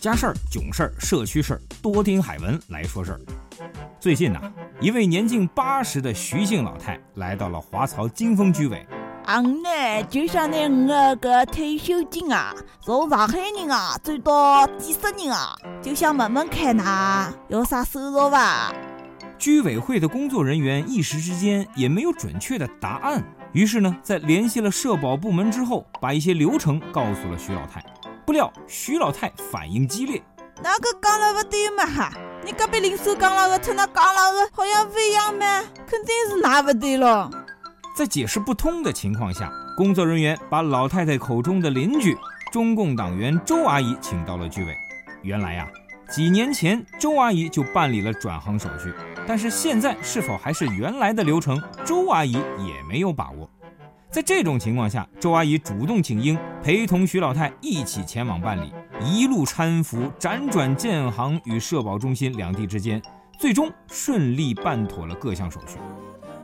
家事儿、囧事儿、社区事儿，多听海文来说事儿。最近呐，一位年近八十的徐姓老太来到了华漕金丰居委。俺呢就想拿我个退休金啊，从上海人啊转到几十人啊，就想问问看呐，有啥收入吧？居委会的工作人员一时之间也没有准确的答案，于是呢，在联系了社保部门之后，把一些流程告诉了徐老太。不料徐老太反应激烈，那个讲了不对嘛哈？你隔壁邻舍讲了个，他那讲了个，好像不一样嘛，肯定是哪不对了。在解释不通的情况下，工作人员把老太太口中的邻居中共党员周阿姨请到了居委。原来呀，几年前周阿姨就办理了转行手续，但是现在是否还是原来的流程，周阿姨也没有把握。在这种情况下，周阿姨主动请缨，陪同徐老太一起前往办理，一路搀扶，辗转建行与社保中心两地之间，最终顺利办妥了各项手续。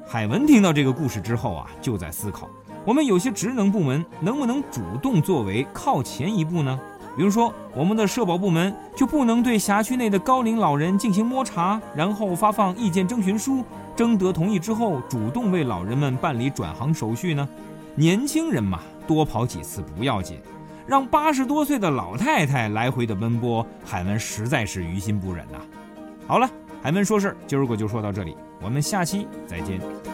海文听到这个故事之后啊，就在思考：我们有些职能部门能不能主动作为，靠前一步呢？比如说，我们的社保部门就不能对辖区内的高龄老人进行摸查，然后发放意见征询书，征得同意之后，主动为老人们办理转行手续呢？年轻人嘛，多跑几次不要紧，让八十多岁的老太太来回的奔波，海文实在是于心不忍呐。好了，海文说事，今儿个就说到这里。我们下期再见。